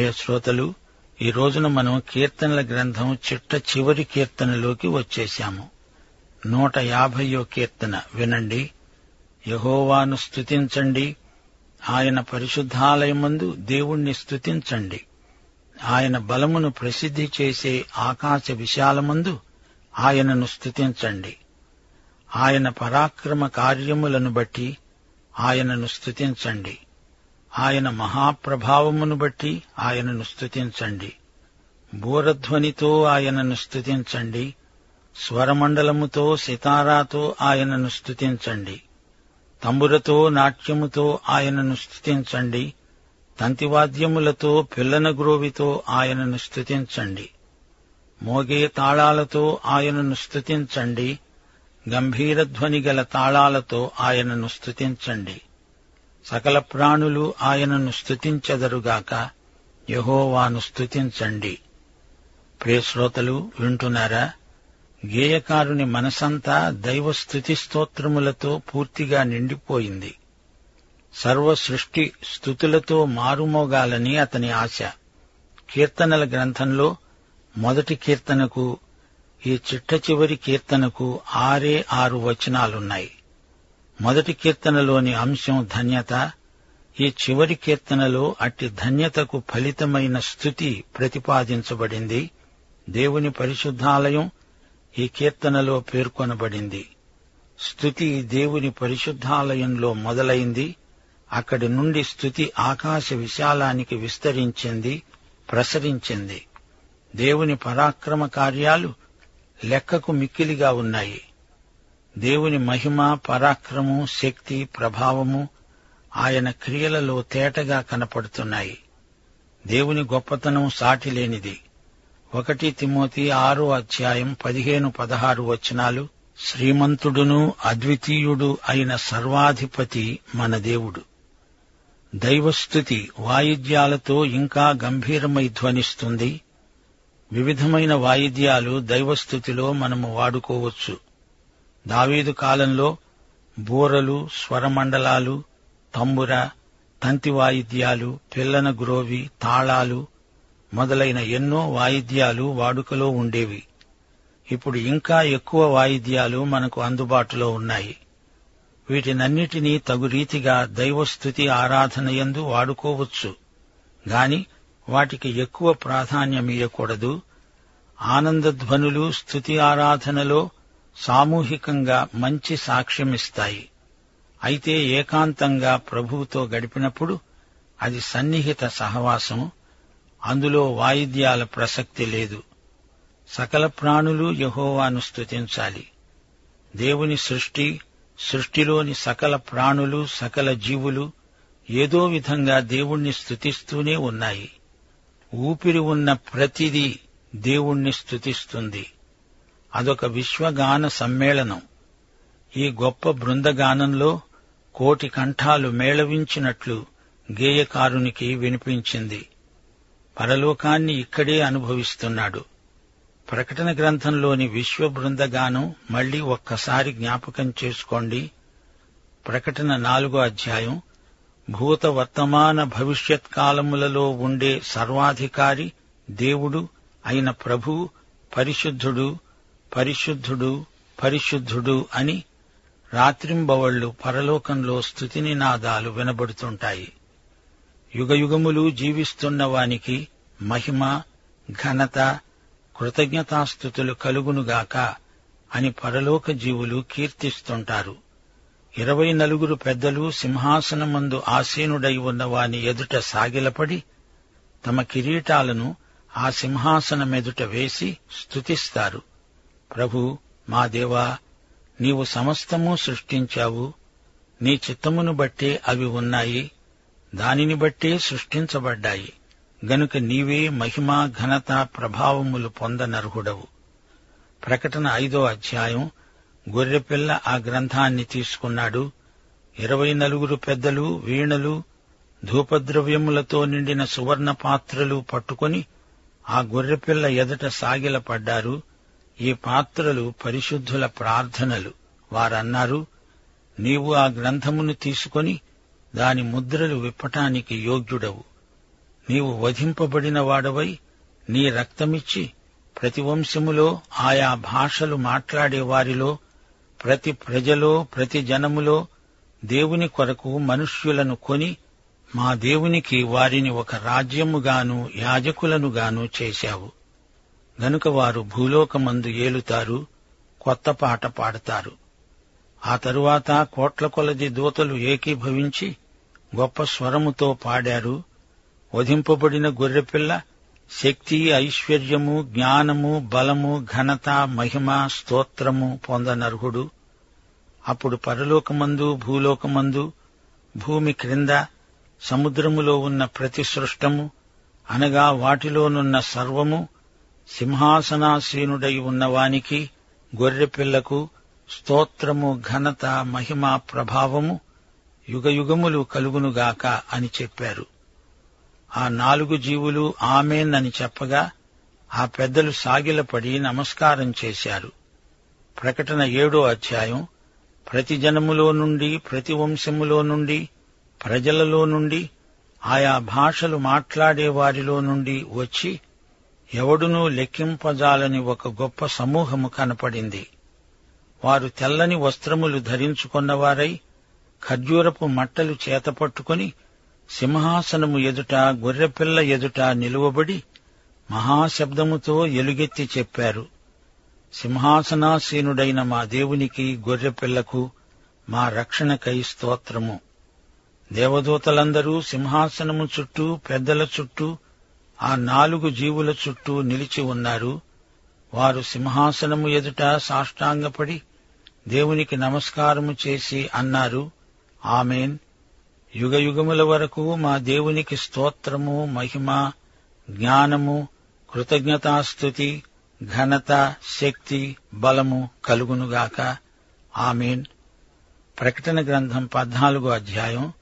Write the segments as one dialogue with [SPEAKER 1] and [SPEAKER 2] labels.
[SPEAKER 1] ప్రియ శ్రోతలు ఈ రోజున మనం కీర్తనల గ్రంథం చిట్ట చివరి కీర్తనలోకి వచ్చేశాము. నూట యాభయో కీర్తన వినండి. యహోవాను స్తుతించండి. ఆయన పరిశుద్ధాలయమందు దేవుణ్ణి స్తుతించండి. ఆయన బలమును ప్రసిద్ధి చేసే ఆకాశ విశాలమందు ఆయనను స్తుతించండి. ఆయన పరాక్రమ కార్యములను బట్టి ఆయనను స్తుతించండి. ఆయన మహాప్రభావమును బట్టి ఆయనను స్తుతించండి. బూరధ్వనితో ఆయనను స్తుతించండి. స్వరమండలముతో సితారాతో ఆయనను స్తుతించండి. తంబురతో నాట్యముతో ఆయనను స్తుతించండి. తంతివాద్యములతో పిల్లన గ్రోవితో ఆయనను స్తుతించండి. మోగే తాళాలతో ఆయనను స్తుతించండి. గంభీరధ్వని గల తాళాలతో ఆయనను స్తుతించండి. సకల ప్రాణులు ఆయనను స్తుతించెదరుగాక యహోవాను స్తుతించండి. ప్రియశ్రోతలు వింటున్నారా? గేయకారుని మనసంతా దైవ స్తుతి స్తోత్రములతో పూర్తిగా నిండిపోయింది. సర్వ సృష్టి స్థుతులతో మారుమోగాలని అతని ఆశ. కీర్తనల గ్రంథంలో మొదటి కీర్తనకు ఈ చిట్ట చివరి కీర్తనకు ఆరే ఆరు వచనాలున్నాయి. మొదటి కీర్తనలోని అంశం ధన్యత ఈ చివరి కీర్తనలో అట్టి ధన్యతకు ఫలితమైన స్థుతి ప్రతిపాదించబడింది. దేవుని పరిశుద్ధాలయం ఈ కీర్తనలో పేర్కొనబడింది. స్థుతి దేవుని పరిశుద్ధాలయంలో మొదలైంది. అక్కడి నుండి స్థుతి ఆకాశ విశాలానికి విస్తరించింది ప్రసరించింది. దేవుని పరాక్రమ కార్యాలు లెక్కకు మిక్కిలిగా ఉన్నాయి. దేవుని మహిమ పరాక్రమం శక్తి ప్రభావము ఆయన క్రియలలో తేటగా కనపడుతున్నాయి. దేవుని గొప్పతనం సాటిలేనిది. ఒకటి తిమోతి ఆరో అధ్యాయం పదిహేను పదహారు వచనాలు శ్రీమంతుడును అద్వితీయుడు అయిన సర్వాధిపతి మన దేవుడు. దైవస్థుతి వాయిద్యాలతో ఇంకా గంభీరమై ధ్వనిస్తుంది. వివిధమైన వాయిద్యాలు దైవస్థుతిలో మనము వాడుకోవచ్చు. దావీదు కాలంలో బూరలు స్వరమండలాలు తంబుర తంతి వాయిద్యాలు పిల్లన గ్రోవి తాళాలు మొదలైన ఎన్నో వాయిద్యాలు వాడుకలో ఉండేవి. ఇప్పుడు ఇంకా ఎక్కువ వాయిద్యాలు మనకు అందుబాటులో ఉన్నాయి. వీటినన్నిటినీ తగు రీతిగా దైవస్థుతి ఆరాధనయందు వాడుకోవచ్చు. గాని వాటికి ఎక్కువ ప్రాధాన్యమియకూడదు ఆనందధ్వనులు స్థుతి ఆరాధనలో సామూహికంగా మంచి సాక్ష్యమిస్తాయి. అయితే ఏకాంతంగా ప్రభువుతో గడిపినప్పుడు అది సన్నిహిత సహవాసం అందులో వాయిద్యాల ప్రసక్తి లేదు. సకల ప్రాణులు యహోవాను స్తుతించాలి. దేవుని సృష్టి సృష్టిలోని సకల ప్రాణులు సకల జీవులు ఏదో విధంగా దేవుణ్ణి స్తుతిస్తూనే ఉన్నాయి. ఊపిరి ఉన్న ప్రతిదీ దేవుణ్ణి స్తుతిస్తుంది. అదొక విశ్వగాన సమ్మేళనం. ఈ గొప్ప బృందగానంలో కోటి కంఠాలు మేళవించినట్లు గేయకారునికి వినిపించింది. పరలోకాన్ని ఇక్కడే అనుభవిస్తున్నాడు. ప్రకటన గ్రంథంలోని విశ్వ బృందగానం మళ్ళీ ఒక్కసారి జ్ఞాపకం చేసుకోండి. ప్రకటన నాలుగో అధ్యాయం. భూత వర్తమాన భవిష్యత్ కాలములలో ఉండే సర్వాధికారి దేవుడు అయిన ప్రభు పరిశుద్ధుడు పరిశుద్ధుడు పరిశుద్ధుడు అని రాత్రింబవళ్ళు పరలోకంలో స్థుతినినాదాలు వినబడుతుంటాయి. యుగయుగములు జీవిస్తున్న వానికి మహిమ ఘనత కృతజ్ఞతాస్థుతులు కలుగునుగాక అని పరలోక జీవులు కీర్తిస్తుంటారు. ఇరవై నలుగురు పెద్దలు సింహాసనమందు ఆసీనుడై ఉన్నవాని ఎదుట సాగిలపడి తమ కిరీటాలను ఆ సింహాసనమెదుట వేసి స్తుతిస్తారు. ప్రభు మా దేవా నీవు సమస్తము సృష్టించావు. నీ చిత్తమును బట్టే అవి ఉన్నాయి. దానిని బట్టే సృష్టించబడ్డాయి. గనుక నీవే మహిమ ఘనత ప్రభావములు పొందనర్హుడవు. ప్రకటన ఐదో అధ్యాయం గొర్రెపిల్ల ఆ గ్రంథాన్ని తీసుకున్నాడు. ఇరవై నలుగురు పెద్దలు వీణలు ధూపద్రవ్యములతో నిండిన సువర్ణ పాత్రలు పట్టుకొని ఆ గొర్రెపిల్ల ఎదట సాగిలపడ్డారు. ఈ పాత్రలు పరిశుద్ధుల ప్రార్థనలు. వారన్నారు నీవు ఆ గ్రంథమును తీసుకొని దాని ముద్రలు విప్పటానికి యోగ్యుడవు. నీవు వధింపబడిన వాడవై నీ రక్తమిచ్చి ప్రతి వంశములో ఆయా భాషలు మాట్లాడే వారిలో ప్రతి ప్రజలో ప్రతి జనములో దేవుని కొరకు మనుష్యులను కొని మా దేవునికి వారిని ఒక రాజ్యముగాను యాజకులనుగాను చేశావు. గనుక వారు భూలోకమందు ఏలుతారు కొత్త పాట పాడతారు. ఆ తరువాత కోట్ల కొలది దూతలు ఏకీభవించి గొప్ప స్వరముతో పాడారు. వధింపబడిన గొర్రెపిల్ల శక్తి ఐశ్వర్యము జ్ఞానము బలము ఘనత మహిమ స్తోత్రము పొందనర్హుడు. అప్పుడు పరలోకమందు భూలోకమందు భూమి క్రింద సముద్రములో ఉన్న ప్రతి సృష్టము అనగా వాటిలోనున్న సర్వము సింహాసనాసీనుడై ఉన్నవానికి గొర్రెపిల్లకు స్తోత్రము ఘనత మహిమ ప్రభావము యుగయుగములు కలుగునుగాక అని చెప్పారు. ఆ నాలుగు జీవులు ఆమెన్ అని చెప్పగా ఆ పెద్దలు సాగిలపడి నమస్కారం చేశారు. ప్రకటన ఏడో అధ్యాయం. ప్రతి జనములో నుండి ప్రతి వంశములో నుండి ప్రజలలో నుండి ఆయా భాషలు మాట్లాడే వారిలో నుండి వచ్చి ఎవడునూ లెక్కింపజాలని ఒక గొప్ప సమూహము కనపడింది. వారు తెల్లని వస్త్రములు ధరించుకున్నవారై ఖర్జూరపు మట్టలు చేతపట్టుకుని సింహాసనము ఎదుట గొర్రెపిల్ల ఎదుట నిలువబడి మహాశబ్దముతో ఎలుగెత్తి చెప్పారు. సింహాసనాసీనుడైన మా దేవునికి గొర్రెపిల్లకు మా రక్షణకై స్తోత్రము. దేవదూతలందరూ సింహాసనము చుట్టూ పెద్దల చుట్టూ ఆ నాలుగు జీవుల చుట్టూ నిలిచి ఉన్నారు. వారు సింహాసనము ఎదుట సాష్టాంగపడి దేవునికి నమస్కారము చేసి అన్నారు ఆమెన్. యుగయుగముల వరకు మా దేవునికి స్తోత్రము మహిమ జ్ఞానము కృతజ్ఞతాస్థుతి ఘనత శక్తి బలము కలుగునుగాక. ఆమెన్. ప్రకటన గ్రంథం పద్నాలుగో అధ్యాయం.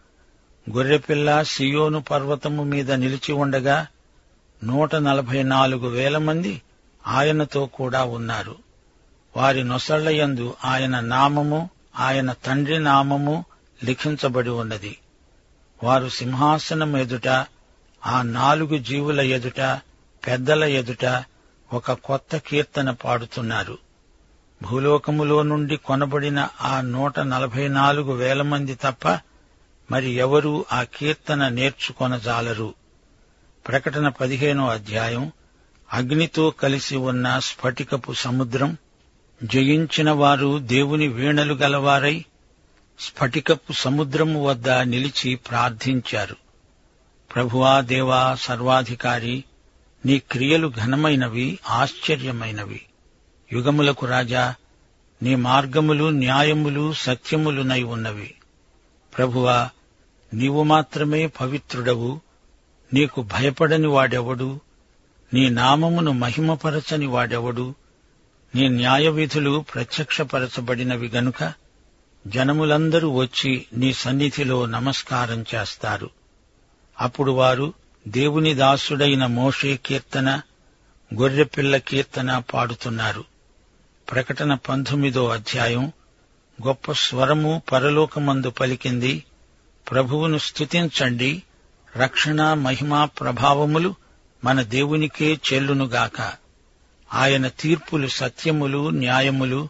[SPEAKER 1] గొర్రెపిల్ల సియోను పర్వతము మీద నిలిచి ఉండగా నూట నలభై నాలుగు వేల మంది ఆయనతో కూడా ఉన్నారు. వారి నొసళ్ళయందు ఆయన నామము ఆయన తండ్రి నామము లిఖించబడి ఉన్నది. వారు సింహాసనం ఎదుట ఆ నాలుగు జీవుల ఎదుట పెద్దల ఎదుట ఒక కొత్త కీర్తన పాడుతున్నారు. భూలోకములో నుండి కొనబడిన ఆ నూట నలభై నాలుగు వేల మంది తప్ప మరి ఎవరూ ఆ కీర్తన నేర్చుకొనజాలరు. ప్రకటన పదిహేనో అధ్యాయం అగ్నితో కలిసి ఉన్న స్ఫటికపు సముద్రం జయించిన వారు దేవుని వీణలు గలవారై స్ఫటికపు సముద్రము వద్ద నిలిచి ప్రార్థించారు. ప్రభువా దేవా సర్వాధికారి నీ క్రియలు ఘనమైనవి ఆశ్చర్యమైనవి. యుగములకు రాజా నీ మార్గములు న్యాయములు సత్యములునై ఉన్నవి. ప్రభువా నీవు మాత్రమే పవిత్రుడవు నీకు భయపడని వాడెవడు? నీ నామమును మహిమపరచని వాడెవడు? నీ న్యాయవిధులు ప్రత్యక్షపరచబడినవి గనుక జనములందరూ వచ్చి నీ సన్నిధిలో నమస్కారం చేస్తారు. అప్పుడు వారు దేవుని దాసుడైన మోషే కీర్తన గొర్రెపిల్ల కీర్తన పాడుతున్నారు. ప్రకటన పంతొమ్మిదో అధ్యాయం గొప్ప స్వరము పరలోకమందు పలికింది. ప్రభువును స్తుతించండి రక్షణ మహిమా ప్రభావములు మన దేవునికే చెల్లునుగాక. ఆయన తీర్పులు సత్యములు న్యాయములు.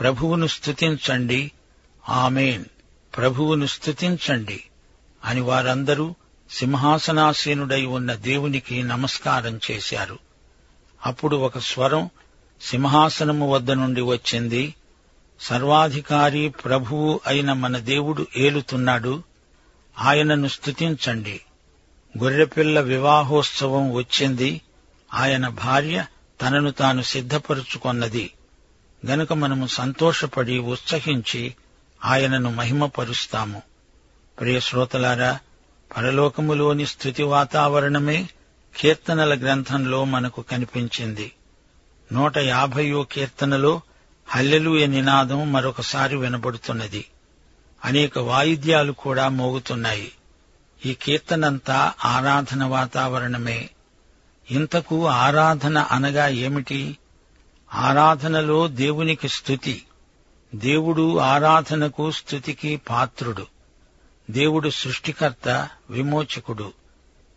[SPEAKER 1] ప్రభువును స్తుతించండి. ఆమెన్. ప్రభువును స్తుతించండి. అని వారందరూ సింహాసనాసీనుడై ఉన్న దేవునికి నమస్కారం చేశారు. అప్పుడు ఒక స్వరం సింహాసనము వద్ద నుండి వచ్చింది. సర్వాధికారి ప్రభువు అయిన మన దేవుడు ఏలుతున్నాడు. ఆయనను స్తుతించండి. గొర్రెపిల్ల వివాహోత్సవం వచ్చింది. ఆయన భార్య తనను తాను సిద్ధపరుచుకొన్నది. గనుక మనము సంతోషపడి ఉత్సహించి ఆయనను మహిమపరుస్తాము. ప్రియ శ్రోతలారా పరలోకములోని స్థుతి వాతావరణమే కీర్తనల గ్రంథంలో మనకు కనిపించింది. నూట యాభయో కీర్తనలో హల్లెలూయ నినాదం మరొకసారి వినబడుతున్నది. అనేక వాయిద్యాలు కూడా మోగుతున్నాయి. ఈ కీర్తనంతా ఆరాధన వాతావరణమే. ఇంతకు ఆరాధన అనగా ఏమిటి? ఆరాధనలో దేవునికి స్థుతి. దేవుడు ఆరాధనకు స్థుతికి పాత్రుడు. దేవుడు సృష్టికర్త విమోచకుడు.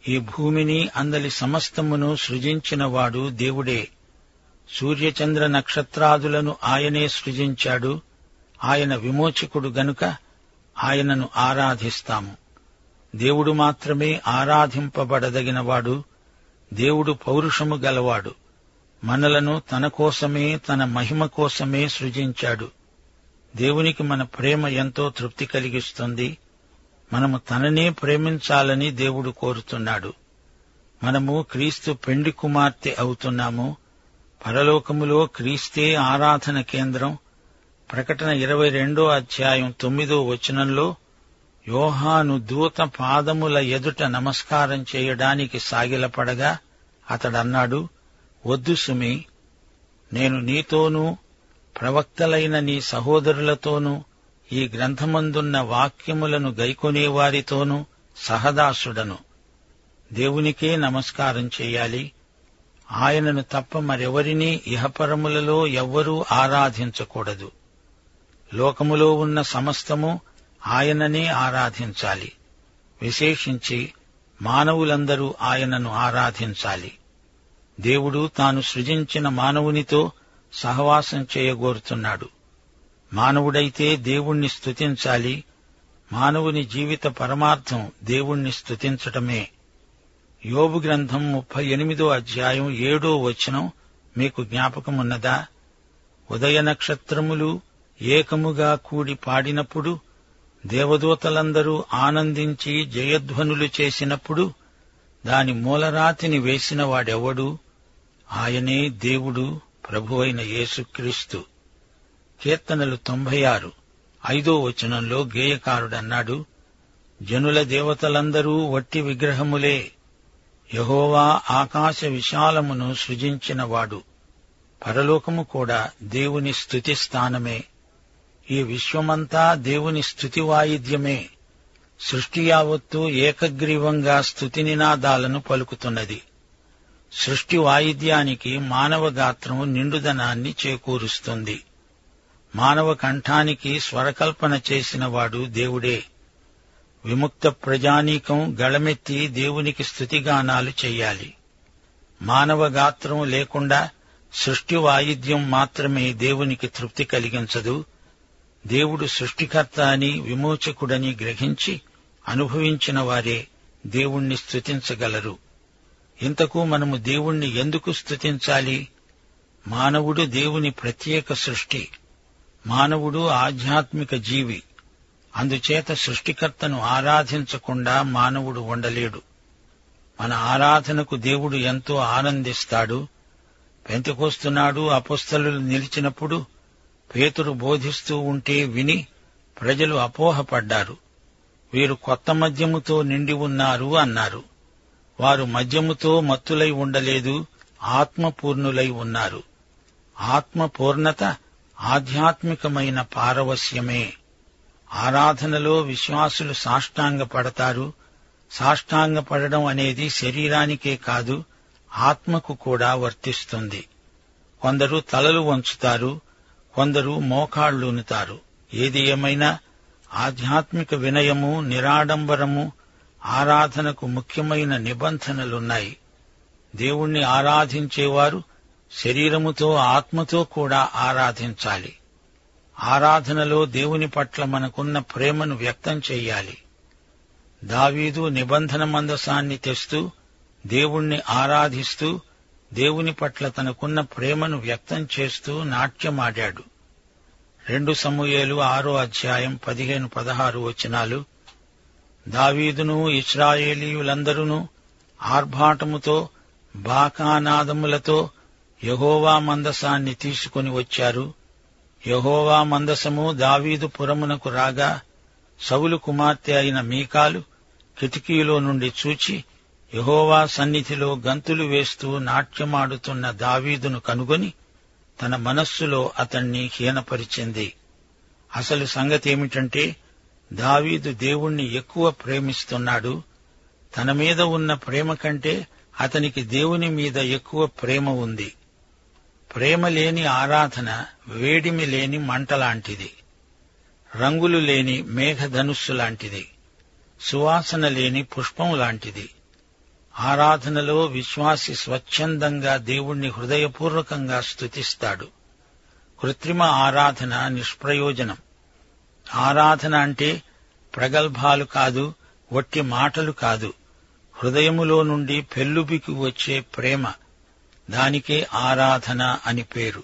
[SPEAKER 1] ఈ భూమిని అందలి సమస్తమును సృజించినవాడు దేవుడే. సూర్యచంద్ర నక్షత్రాదులను ఆయనే సృజించాడు. ఆయన విమోచకుడు గనుక ఆయనను ఆరాధిస్తాము. దేవుడు మాత్రమే ఆరాధింపబడదగినవాడు దేవుడు పౌరుషము గలవాడు. మనలను తన కోసమే తన మహిమ కోసమే సృజించాడు. దేవునికి మన ప్రేమ ఎంతో తృప్తి కలిగిస్తుంది. మనము తననే ప్రేమించాలని దేవుడు కోరుతున్నాడు. మనము క్రీస్తు పెండి కుమార్తె అవుతున్నాము. పరలోకములో క్రీస్తే ఆరాధన కేంద్రం. ప్రకటన ఇరవై రెండో అధ్యాయం తొమ్మిదో వచనంలో యోహాను దూత పాదముల ఎదుట నమస్కారం చేయడానికి సాగిలపడగా అతడన్నాడు వద్దు సుమి నేను నీతోనూ ప్రవక్తలైన నీ సహోదరులతోనూ ఈ గ్రంథమందున్న వాక్యములను గైకొనేవారితోనూ సహదాసుడను. దేవునికే నమస్కారం చేయాలి. ఆయనను తప్ప మరెవరినీ ఇహపరములలో ఎవ్వరూ ఆరాధించకూడదు. లోకములో ఉన్న సమస్తము ఆయననే ఆరాధించాలి. విశేషించి మానవులందరూ ఆయనను ఆరాధించాలి. దేవుడు తాను సృజించిన మానవునితో సహవాసం చేయగోరుతున్నాడు. మానవుడైతే దేవుణ్ణి స్తుతించాలి. మానవుని జీవిత పరమార్థం దేవుణ్ణి స్తుతించటమే. యోబు గ్రంథం ముప్పై ఎనిమిదో అధ్యాయం ఏడో వచనం మీకు జ్ఞాపకమున్నదా? ఉదయ నక్షత్రములు ఏకముగా కూడి పాడినప్పుడు దేవదూతలందరూ ఆనందించి జయధ్వనులు చేసినప్పుడు దాని మూలరాతిని వేసిన వాడెవడు? ఆయనే దేవుడు ప్రభువైన యేసుక్రీస్తు. కీర్తనలు తొంభై ఆరు ఐదో వచనంలో గేయకారుడన్నాడు జనుల దేవతలందరూ వట్టి విగ్రహములే. యహోవా ఆకాశ విశాలమును సృజించినవాడు. పరలోకము కూడా దేవుని స్తుతి స్థానమే. ఈ విశ్వమంతా దేవుని స్థుతి వాయిద్యమే. సృష్టి యావత్తు ఏకగ్రీవంగా స్థుతి నినాదాలను పలుకుతున్నది. సృష్టి వాయిద్యానికి మానవ గాత్రం నిండుదనాన్ని చేకూరుస్తుంది. మానవ కంఠానికి స్వరకల్పన చేసినవాడు దేవుడే. విముక్త ప్రజానీకం గళమెత్తి దేవునికి స్థుతిగానాలు చెయ్యాలి మానవ గాత్రం లేకుండా సృష్టి వాయిద్యం మాత్రమే దేవునికి తృప్తి కలిగించదు. దేవుడు సృష్టికర్త అని విమోచకుడని గ్రహించి అనుభవించిన వారే దేవుణ్ణి స్తుతించగలరు. ఇంతకు మనము దేవుణ్ణి ఎందుకు స్తుతించాలి? మానవుడు దేవుని ప్రత్యేక సృష్టి. మానవుడు ఆధ్యాత్మిక జీవి. అందుచేత సృష్టికర్తను ఆరాధించకుండా మానవుడు ఉండలేడు. మన ఆరాధనకు దేవుడు ఎంతో ఆనందిస్తాడు. పెంతకొస్తున్నాడు అపుస్తలు నిలిచినప్పుడు పేతురు బోధిస్తూ ఉంటే విని ప్రజలు అపోహపడ్డారు. వీరు కొత్త మద్యముతో నిండి ఉన్నారు అన్నారు. వారు మద్యముతో మత్తులై ఉండలేదు ఆత్మపూర్ణులై ఉన్నారు. ఆత్మపూర్ణత ఆధ్యాత్మికమైన పారవస్యమే ఆరాధనలో విశ్వాసులు సాష్టాంగ పడతారు సాష్టాంగ పడడం అనేది శరీరానికే కాదు ఆత్మకు కూడా వర్తిస్తుంది. కొందరు తలలు వంచుతారు కొందరు మోకాళ్ళునుతారు ఏది ఏమైనా ఆధ్యాత్మిక వినయము నిరాడంబరము ఆరాధనకు ముఖ్యమైన నిబంధనలున్నాయి. దేవుణ్ణి ఆరాధించేవారు శరీరముతో ఆత్మతో కూడా ఆరాధించాలి. ఆరాధనలో దేవుని పట్ల మనకున్న ప్రేమను వ్యక్తం చెయ్యాలి దావీదు నిబంధన మందసాన్ని తెస్తూ దేవుణ్ణి ఆరాధిస్తూ దేవుని పట్ల తనకున్న ప్రేమను వ్యక్తం చేస్తూ నాట్యమాడాడు. రెండు సమూయేలు ఆరో అధ్యాయం పదిహేను పదహారు వచనాలు. దావీదును ఇస్రాయేలీయులందరూ ఆర్భాటముతో బాకానాదములతో యహోవా మందసాన్ని తీసుకుని వచ్చారు. యహోవా మందసము దావీదు పురమునకు రాగా సౌలు కుమార్తె అయిన మీకాలు కిటికీలో నుండి చూచి యహోవా సన్నిధిలో గంతులు వేస్తూ నాట్యమాడుతున్న దావీదును కనుగొని తన మనస్సులో అతణ్ణి హీనపరిచింది. అసలు సంగతేమిటంటే దావీదు దేవుణ్ణి ఎక్కువ ప్రేమిస్తున్నాడు. తన మీద ఉన్న ప్రేమ కంటే అతనికి దేవుని మీద ఎక్కువ ప్రేమ ఉంది. ప్రేమ లేని ఆరాధన వేడిమి లేని మంటలాంటిది రంగులు లేని మేఘధనుస్సు లాంటిది. సువాసన లేని పుష్పం లాంటిది. ఆరాధనలో విశ్వాసి స్వచ్ఛందంగా దేవుణ్ణి హృదయపూర్వకంగా స్తుతిస్తాడు. కృత్రిమ ఆరాధన నిష్ప్రయోజనం. ఆరాధన అంటే ప్రగల్భాలు కాదు వట్టి మాటలు కాదు. హృదయములో నుండి పెల్లుబికి వచ్చే ప్రేమ. దానికే ఆరాధన అని పేరు.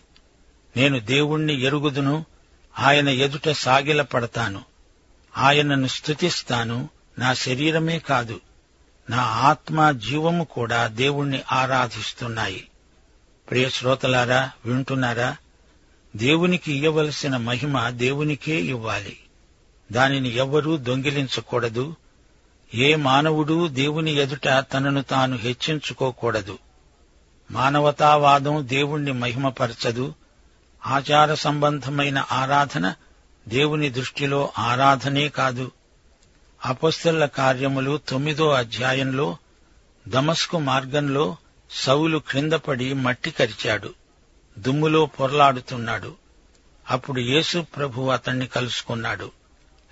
[SPEAKER 1] నేను దేవుణ్ణి ఎరుగుదును ఆయన ఎదుట సాగిలపడతాను. ఆయనను స్తుతిస్తాను నా శరీరమే కాదు. నా ఆత్మ జీవము కూడా దేవుణ్ణి ఆరాధిస్తున్నాయి. ప్రియ శ్రోతలారా వింటున్నారా? దేవునికి ఇవ్వవలసిన మహిమ దేవునికే ఇవ్వాలి. దానిని ఎవ్వరూ దొంగిలించకూడదు. ఏ మానవుడు దేవుని ఎదుట తనను తాను హెచ్చించుకోకూడదు. మానవతావాదం దేవుణ్ణి మహిమపరచదు. ఆచార సంబంధమైన ఆరాధన దేవుని దృష్టిలో ఆరాధనే కాదు. అపస్తుల కార్యములు తొమ్మిదో అధ్యాయంలో దమస్కు మార్గంలో సౌలు క్రిందపడి మట్టి కరిచాడు. దుమ్ములో పొరలాడుతున్నాడు. అప్పుడు యేసు ప్రభు అతణ్ణి కలుసుకున్నాడు.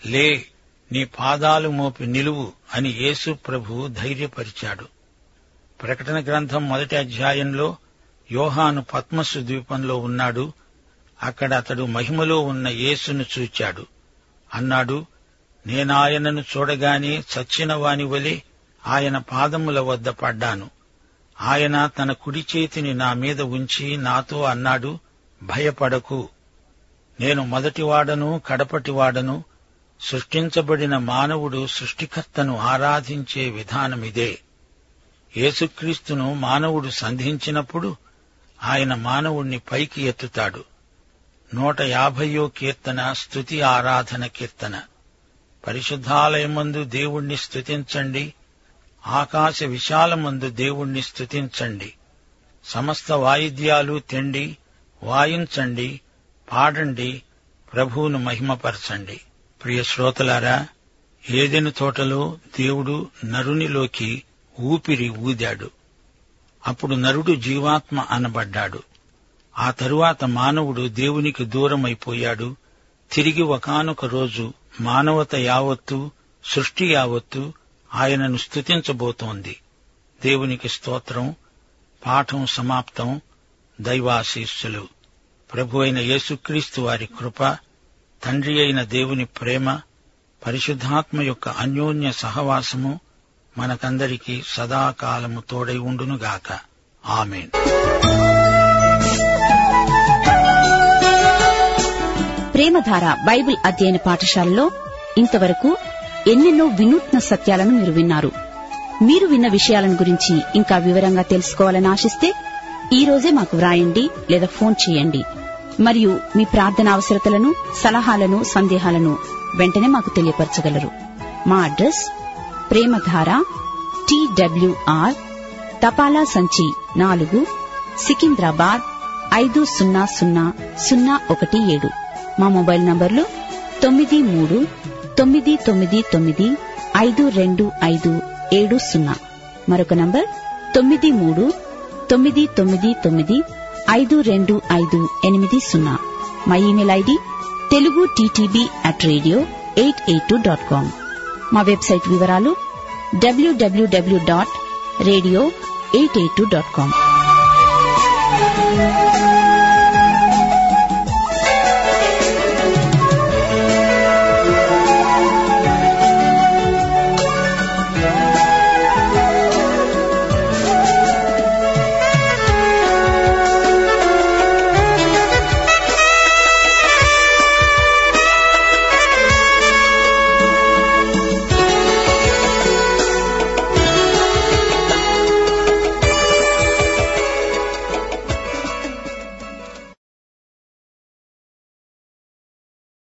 [SPEAKER 1] లే నీ పాదాలు మోపి నిలువు అని యేసు ప్రభు ధైర్యపరిచాడు. ప్రకటన గ్రంథం మొదటి అధ్యాయంలో యోహాను పద్మసు ద్వీపంలో ఉన్నాడు. అక్కడ అతడు మహిమలో ఉన్న యేసును చూచాడు. అన్నాడు నేనాయనను చూడగానే చచ్చిన వాని వలె ఆయన పాదముల వద్ద పడ్డాను. ఆయన తన కుడి చేతిని నా మీద ఉంచి నాతో అన్నాడు భయపడకు. నేను మొదటివాడను కడపటివాడను. సృష్టించబడిన మానవుడు సృష్టికర్తను ఆరాధించే విధానమిదే. యేసుక్రీస్తును మానవుడు సంధించినప్పుడు ఆయన మానవుణ్ణి పైకి ఎత్తుతాడు. నూట యాభయో కీర్తన స్తుతి ఆరాధన కీర్తన. పరిశుద్ధాలయమందు దేవుణ్ణి స్తుతించండి. ఆకాశ విశాలమందు దేవుణ్ణి స్తుతించండి. సమస్త వాయిద్యాలు తెండి వాయించండి పాడండి ప్రభువును మహిమపరచండి. ప్రియ శ్రోతలారా ఏదెను తోటలో దేవుడు నరునిలోకి ఊపిరి ఊదాడు. అప్పుడు నరుడు జీవాత్మ అనబడ్డాడు. ఆ తరువాత మానవుడు దేవునికి దూరమైపోయాడు. తిరిగి ఒకానొక రోజు మానవత యావత్తు సృష్టి యావత్తు ఆయనను స్తుతించబోతోంది. దేవునికి స్తోత్రం పాఠం సమాప్తం దైవాశీస్సులు. ప్రభు అయిన యేసుక్రీస్తు వారి కృప తండ్రి అయిన దేవుని ప్రేమ పరిశుద్ధాత్మ యొక్క అన్యోన్య సహవాసము మనకందరికీ సదాకాలము తోడై ఉండునుగాక. ఆమెన్.
[SPEAKER 2] ప్రేమధార బైబిల్ అధ్యయన పాఠశాలలో ఇంతవరకు ఎన్నెన్నో వినూత్న సత్యాలను మీరు విన్నారు. మీరు విన్న విషయాలను గురించి ఇంకా వివరంగా తెలుసుకోవాలని ఆశిస్తే ఈ రోజే మాకు వ్రాయండి లేదా ఫోన్ చేయండి. మరియు మీ ప్రార్థన అవసరతలను సలహాలను సందేహాలను వెంటనే మాకు తెలియపరచగలరు. మా అడ్రస్ ప్రేమధార టీడబ్ల్యూఆర్ తపాలా సంచి నాలుగు సికింద్రాబాద్ ఐదు సున్నా సున్నా సున్నా ఒకటి ఏడు. మా మొబైల్ నంబర్లు తొమ్మిది మూడు తొమ్మిది తొమ్మిది తొమ్మిది ఐదు రెండు ఐదు ఏడు సున్నా. మరొక నంబర్ తొమ్మిది మూడు తొమ్మిది తొమ్మిది తొమ్మిది ఐదు రెండు ఐదు ఎనిమిది సున్నా. మా email ID Telugu TTB at radio eight eight two dot com. మా వెబ్సైట్ వివరాలు WWW dot radio eight eight two dot com.